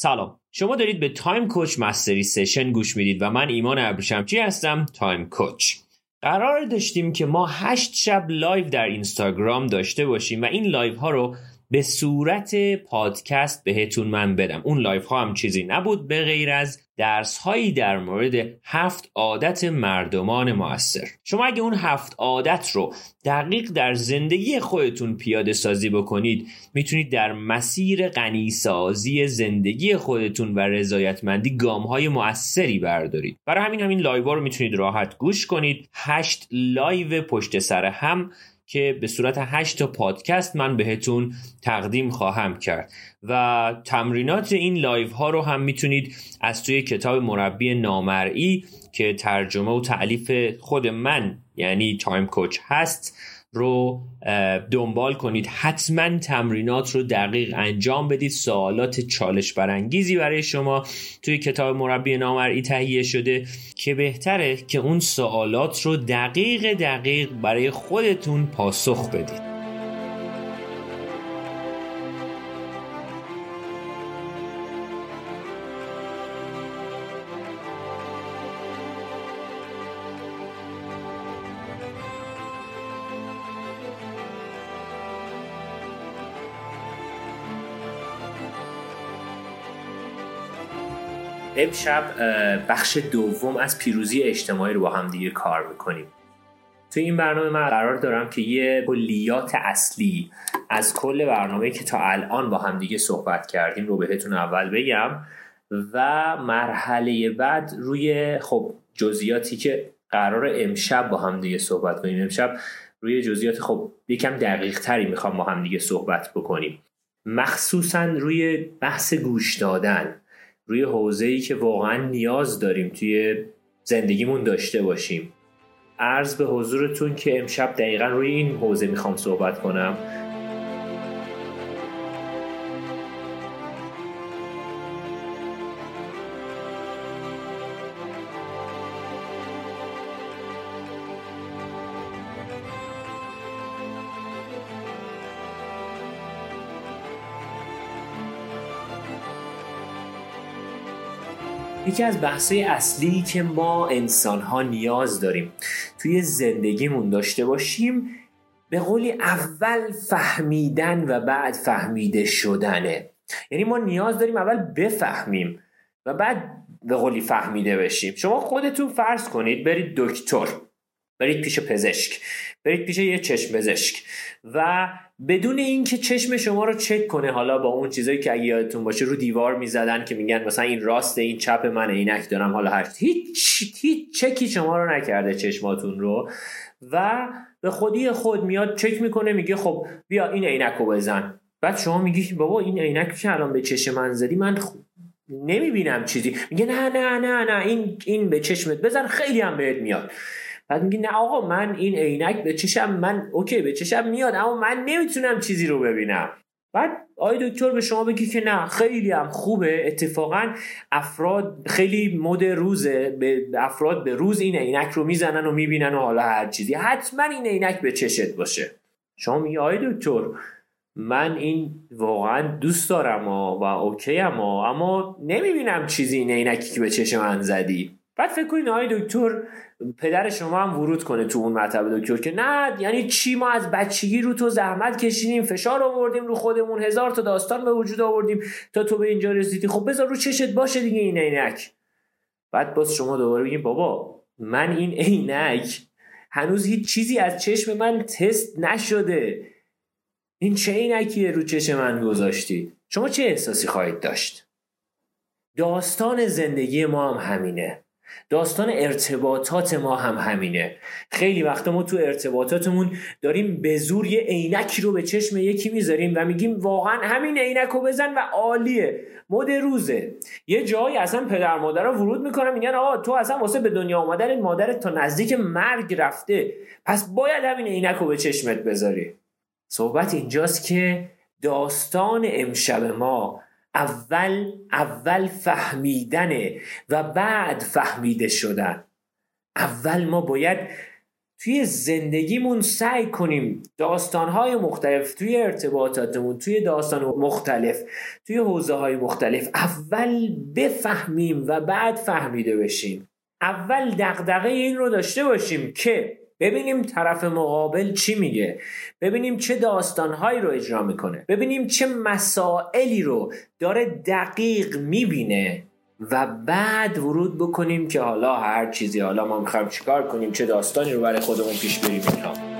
سلام. شما دارید به Time Coach Mastery Session گوش می‌دید و من ایمان ابریشمچی هستم؟ Time Coach. قرار داشتیم که ما هشت شب live در اینستاگرام داشته باشیم و این live ها رو به صورت پادکست بهتون من بدم. اون live ها هم چیزی نبود به غیر از درس هایی در مورد هفت عادت مردمان موثر. شما اگه اون هفت عادت رو دقیق در زندگی خودتون پیاده سازی بکنید می‌تونید در مسیر غنیسازی زندگی خودتون و رضایتمندی گام های موثری بردارید. برای همین همین live رو می‌تونید راحت گوش کنید. هشت live پشت سر هم که به صورت 8 تا پادکست من بهتون تقدیم خواهم کرد. و تمرینات این live ها رو هم می‌تونید از توی کتاب مربی نامرئی که ترجمه و تالیف خود من یعنی Time Coach هست رو دنبال کنید. حتما تمرینات رو دقیق انجام بدید. سوالات چالش برانگیزی برای شما توی کتاب مربی نامرئی تهیه شده که بهتره که اون سوالات رو دقیق دقیق برای خودتون پاسخ بدید. امشب بخش دوم از پیروزی اجتماعی رو با هم دیگه کار می‌کنیم. توی این برنامه من قرار دارم که یه کلیات اصلی از کل برنامه که تا الان با هم دیگه صحبت کردیم رو بهتون اول بگم و مرحله بعد روی خب جزئیاتی که قرار امشب با هم دیگه صحبت کنیم. امشب روی جزئیات خب یکم دقیق تری می‌خوام با هم دیگه صحبت بکنیم. مخصوصا روی بحث گوش دادن. روی حوزه ای که واقعا نیاز داریم توی زندگیمون داشته باشیم. عرض به حضورتون که امشب دقیقا روی این حوزه می‌خوام صحبت کنم. یکی از بحثای اصلی که ما انسان ها نیاز داریم توی زندگیمون داشته باشیم به قولی اول فهمیدن و بعد فهمیده شدنه. یعنی ما نیاز داریم اول بفهمیم و بعد به قولی فهمیده بشیم. شما خودتون فرض کنید برید دکتر. برید پیش پزشک. برید پیش یه چشم پزشک. و بدون اینکه چشم شما رو چک کنه حالا با اون چیزایی که اگه یادتون باشه رو دیوار می‌زدن که میگن مثلا این راست این چپ من عینک دارم حالا هر هیچ هیچ چکی شما رو نکرده چشماتون رو. و به خودی خود میاد چک می‌کنه میگه خب بیا این عینک رو بزن. بعد شما میگی بابا این عینک که الان به چشم من زدی؟ من نمی‌بینم چیزی. میگه نه نه نه نه این این به چشمت بزن خیلی هم بهت میاد. بعد میگی نه آقا من این عینک به چشم من اوکی به چشم میاد اما من نمی‌تونم چیزی رو ببینم. بعد آی دکتر به شما بگی که نه خیلی هم خوبه. اتفاقا افراد خیلی مد روزه به افراد به روز این عینک رو می‌زنن و می‌بینن و حالا هر چیزی. حتما این عینک به چشت باشه. شما میگی آی دکتر من این واقعا دوست دارم و اوکی اما اما نمی‌بینم چیزی این عینکی که به چشم من زدی. بعد فکر کنید آقای دکتر پدر شما هم ورود کنه تو اون مطب دکتر که نه یعنی چی؟ ما از بچگی رو تو زحمت کشیدیم فشار آوردیم رو خودمون هزار تا داستان به وجود آوردیم تا تو به اینجا رسیدی. خب بذار رو چشت باشه دیگه این عینک. بعد باز شما دوباره بگیم بابا من این عینک هنوز هیچ چیزی از چشم من تست نشده. این چه عینکیه رو چشم من گذاشتی؟ شما چه احساسی خواهید داشت؟ داستان زندگی ما هم همینه. داستان ارتباطات ما هم همینه. خیلی وقت ما تو ارتباطاتمون داریم به زور یه عینکی رو به چشم یکی می‌ذاریم و میگیم واقعا همین عینک رو بزن و عالیه. مد روزه. یه جایی اصلا پدر مادر رو ورود می‌کنن میگن آقا تو اصلا واسه به دنیا آمدن مادرت تا نزدیک مرگ رفته. پس باید همین عینک رو به چشمت بذاری. صحبت اینجاست که داستان امشب ما اول اول فهمیدنه و بعد فهمیده شدن. اول ما باید توی زندگیمون سعی کنیم داستانهای مختلف توی ارتباطاتمون توی داستان مختلف توی حوزه های مختلف اول بفهمیم و بعد فهمیده بشیم. اول دقدقه این رو داشته باشیم که ببینیم طرف مقابل چی میگه. ببینیم چه داستانهایی رو اجرا می‌کنه. ببینیم چه مسائلی رو داره دقیق می‌بینه. و بعد ورود بکنیم که حالا هر چیزی حالا ما می‌خوایم چیکار کنیم چه داستانی رو برای خودمون پیش بریم اینها.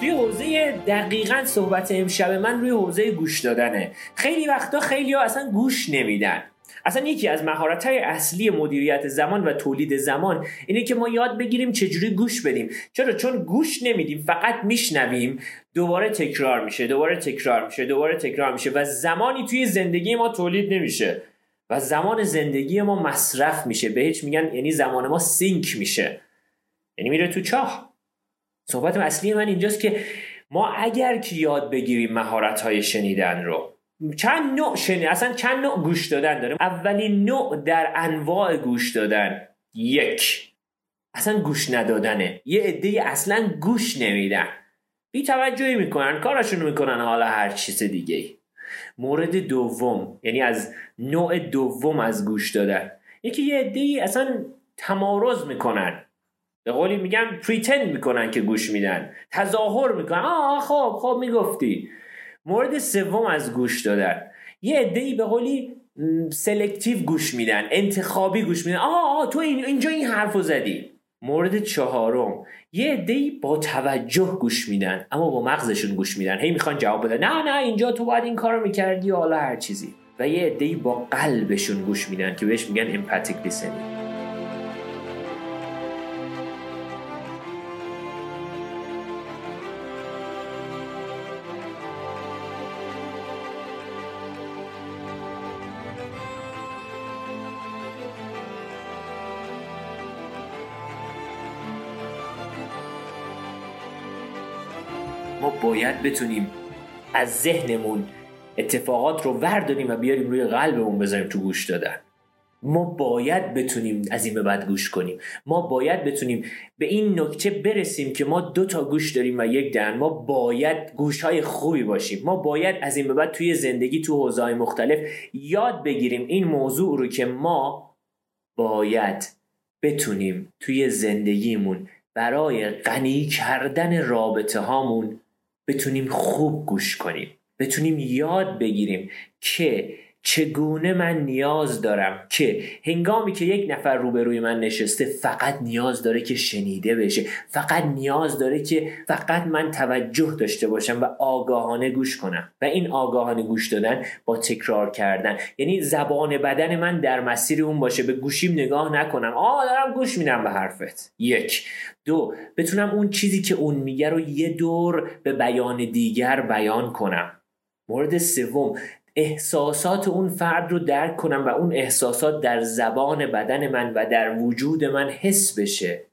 توی حوزه دقیقا صحبت امشب من روی حوزه گوش دادنه. خیلی وقتا خیلی ها اصلا گوش نمیدن. اصلا یکی از مهارت های اصلی مدیریت زمان و تولید زمان اینه که ما یاد بگیریم چجوری گوش بدیم. چرا؟ چون گوش نمیدیم فقط میشنویم دوباره تکرار میشه دوباره تکرار میشه دوباره تکرار میشه و زمانی توی زندگی ما تولید نمیشه. و زمان زندگی ما مصرف میشه. بهش میگن یعنی زمان ما سینک میشه. یعنی میره تو چاه. صحبت اصلی من اینجاست که ما اگر که یاد بگیریم مهارت های شنیدن رو چند نوع شنید اصلا چند نوع گوش دادن داریم؟ اولین نوع در انواع گوش دادن یک. اصلا گوش ندادنه. یه عده اصلا گوش نمیدن. بی توجهی می‌کنن کارشون می‌کنن حالا هر چیز دیگه مورد دوم یعنی از نوع دوم از گوش دادن. یکی یه عده اصلا تمارض می‌کنن. به قولی میگن pretend می‌کنن که گوش میدن. تظاهر می‌کنن. آه خب خب می‌گفتی. مورد سوم از گوش دادن. یه عده به قولی selective گوش میدن انتخابی گوش میدن. آه, آه تو اینجا این حرفو زدی. مورد چهارم. یه عده با توجه گوش میدن اما با مغزشون گوش میدن. هی می‌خوان جواب بدن. نه نه اینجا تو باید این کارو می‌کردی حالا هر چیزی. و یه عده با قلبشون گوش میدن که بهش میگن empathic listening ما باید بتونیم از ذهنمون اتفاقات رو ورداریم و بیاریم روی قلبمون بذاریم تو گوش دادن. ما باید بتونیم از این به بعد گوش کنیم. ما باید بتونیم به این نکته برسیم که ما دو تا گوش داریم و یک دهن. ما باید گوش های خوبی باشیم. ما باید از این به بعد توی زندگی تو حوزه مختلف یاد بگیریم. این موضوع رو که ما باید بتونیم توی زندگیمون برای غنی کردن رابطه هامون بتونیم خوب گوش کنیم. بتونیم یاد بگیریم که چگونه من نیاز دارم که هنگامی که یک نفر روبروی من نشسته فقط نیاز داره که شنیده بشه فقط نیاز داره که فقط من توجه داشته باشم و آگاهانه گوش کنم. و این آگاهانه گوش دادن با تکرار کردن. یعنی زبان بدن من در مسیر اون باشه به گوشیم نگاه نکنم. آه دارم گوش میدم به حرفت. یک. دو بتونم اون چیزی که اون میگه رو یه دور به بیان دیگر بیان کنم. مورد سوم احساسات اون فرد رو درک کنم و اون احساسات در زبان بدن من و در وجود من حس بشه.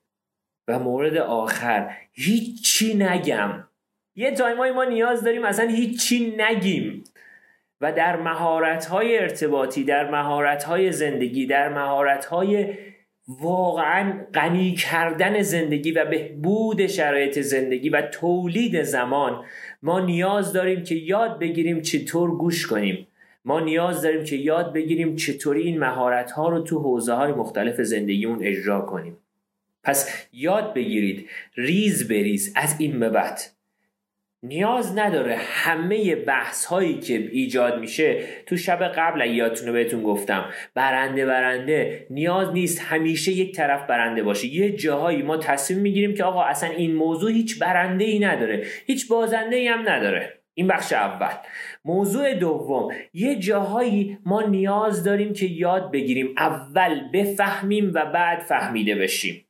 و مورد آخر هیچی نگم. یه تایمای ما نیاز داریم اصلا هیچی نگیم. و در مهارت های ارتباطی در مهارت های زندگی در مهارت های واقعا غنی کردن زندگی و بهبود شرایط زندگی و تولید زمان ما نیاز داریم که یاد بگیریم چطور گوش کنیم. ما نیاز داریم که یاد بگیریم چطوری این مهارت ها رو تو حوزه های مختلف زندگیمون اجرا کنیم. پس یاد بگیرید ریز بریز از این به بعد. نیاز نداره همه بحث هایی که ایجاد میشه تو شب قبل یادتونه بهتون گفتم برنده برنده. نیاز نیست همیشه یک طرف برنده باشه. یه جاهایی ما تصمیم می‌گیریم که آقا اصلا این موضوع هیچ برنده ای نداره. هیچ بازنده ای هم نداره. این بخش اول. موضوع دوم. یه جاهایی ما نیاز داریم که یاد بگیریم. اول بفهمیم و بعد فهمیده بشیم.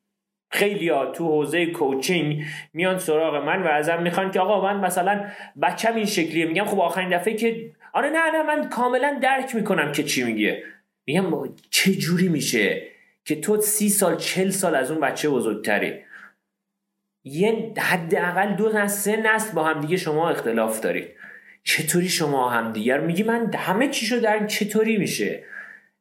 خیلی ها تو حوزه کوچینگ میان سراغ من و ازم می‌خوان که آقا من مثلا بچم این شکلیه. میگم خب آخرین دفعه که آره نه نه من کاملا درک می‌کنم که چی میگه. میگم چه جوری میشه که تو سی سال چل سال از اون بچه بزرگتری؟ یه حداقل دو نسل سه نسل با همدیگه شما اختلاف دارید. چطوری شما همدیگر میگی من همه چیشو دارم چطوری میشه؟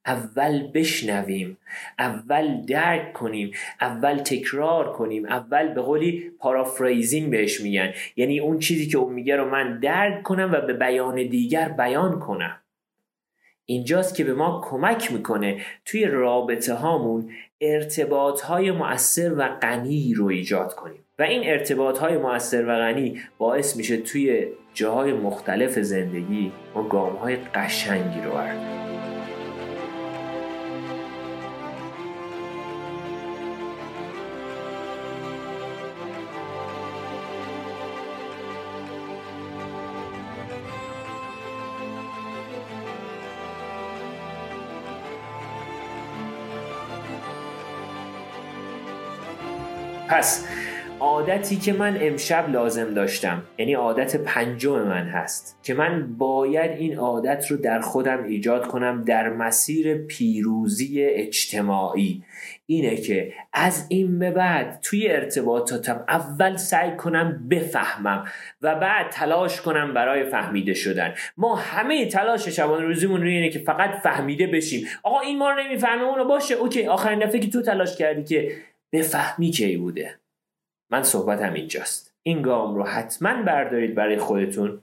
اول بشنویم اول درک کنیم اول تکرار کنیم اول به قولی پارافریزینگ بهش میگن. یعنی اون چیزی که اون میگه رو من درک کنم و به بیان دیگر بیان کنم. اینجاست که به ما کمک می‌کنه توی رابطه هامون ارتباط های مؤثر و غنی رو ایجاد کنیم. و این ارتباط های مؤثر و غنی باعث میشه توی جاهای مختلف زندگی ما گام های قشنگی رو برداریم پس عادتی که من امشب لازم داشتم یعنی عادت پنجم من هست که من باید این عادت رو در خودم ایجاد کنم در مسیر پیروزی اجتماعی. اینه که از این به بعد توی ارتباطاتم اول سعی کنم بفهمم و بعد تلاش کنم برای فهمیده شدن. ما همه تلاش شبان روزیمون رو اینه که فقط فهمیده بشیم. آقا این ما رو نمی‌فهمه اونو باشه. اوکی آخرین دفعه که تو تلاش کردی که بفهمی کی بوده. من صحبتم اینجاست. این گام رو حتما بردارید برای خودتون.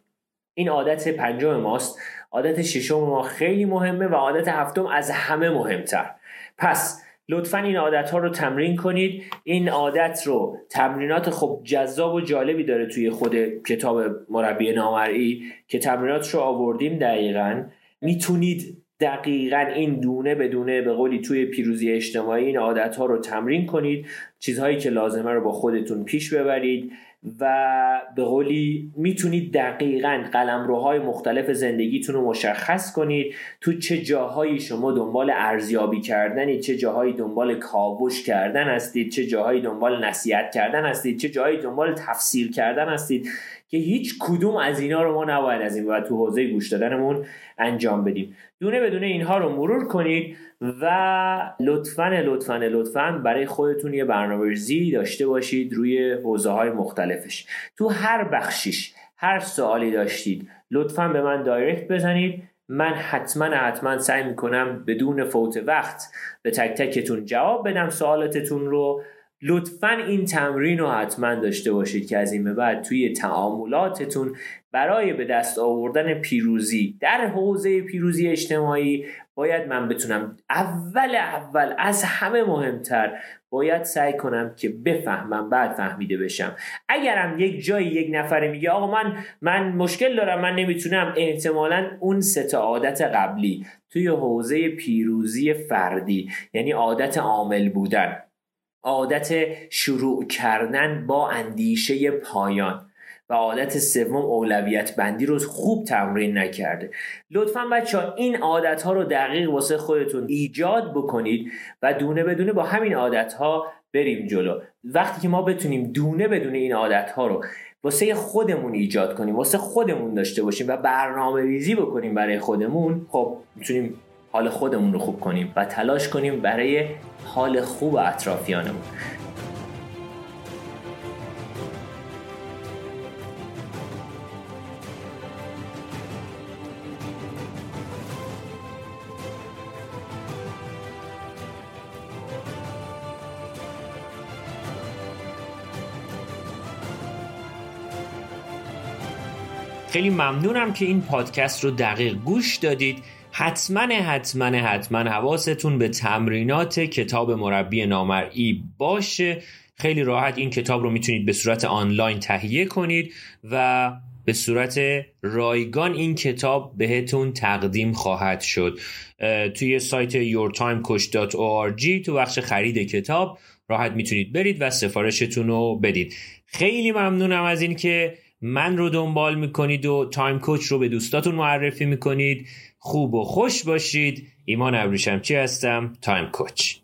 این عادت پنجم ماست. عادت ششم ما خیلی مهمه و عادت هفتم از همه مهمتر. پس لطفا این عادت ها رو تمرین کنید. این عادت رو تمرینات خب جذاب و جالبی داره توی خود کتاب مربی نامرئی که تمرینات رو آوردیم دقیقا. می‌تونید دقیقا این دونه به دونه به قولی توی پیروزی اجتماعی این عادت ها رو تمرین کنید. چیزهایی که لازمه رو با خودتون پیش ببرید و به قولی می‌تونید دقیقا قلمروهای مختلف زندگیتون رو مشخص کنید. تو چه جاهایی شما دنبال ارزیابی کردنید چه جاهایی دنبال کاوش کردن هستید چه جاهایی دنبال نصیحت کردن هستید چه جاهایی دنبال تفسیر کردن هستید. که هیچ کدوم از اینا رو ما نباید از این و تو حوزه گوش دادنمون انجام بدیم. دونه بدونه اینها رو مرور کنید و لطفا لطفا لطفا برای خودتون یه برنامه‌ریزی داشته باشید روی حوزه های مختلفش. تو هر بخشیش هر سوالی داشتید لطفا به من دایرکت بزنید. من حتما حتما سعی می‌کنم بدون فوت وقت به تک تکتون جواب بدم سوالاتتون رو. لطفا این تمرین رو حتما داشته باشید که از این به بعد توی تعاملاتتون برای به دست آوردن پیروزی در حوزه پیروزی اجتماعی باید من بتونم اول اول از همه مهمتر باید سعی کنم که بفهمم بعد فهمیده بشم. اگرم یک جایی یک نفره میگه آقا من من مشکل دارم من نمی‌تونم احتمالا اون سه عادت قبلی توی حوزه پیروزی فردی یعنی عادت عامل بودن. عادت شروع کردن با اندیشه پایان و عادت سوم اولویت بندی رو خوب تمرین نکرده. لطفا بچه ها این عادت ها رو دقیق واسه خودتون ایجاد بکنید و دونه بدونه با همین عادت ها بریم جلو. وقتی که ما بتونیم دونه بدونه این عادت ها رو واسه خودمون ایجاد کنیم واسه خودمون داشته باشیم و برنامه ریزی بکنیم برای خودمون خب می‌تونیم حال خودمون رو خوب کنیم و تلاش کنیم برای حال خوب اطرافیانمون خیلی ممنونم که این پادکست رو دقیق گوش دادید. حتما حتما حتما حواستون به تمرینات کتاب مربی نامرئی باشه. خیلی راحت این کتاب رو می‌تونید به صورت آنلاین تهیه کنید و به صورت رایگان این کتاب بهتون تقدیم خواهد شد. توی سایت yourtimecoach.org تو بخش خرید کتاب راحت می‌تونید برید و سفارشتون رو بدید. خیلی ممنونم از این که من رو دنبال می‌کنید و Time Coach رو به دوستاتون معرفی می‌کنید. خوب و خوش باشید. ایمان ابریشمچی هستم؟ Time Coach.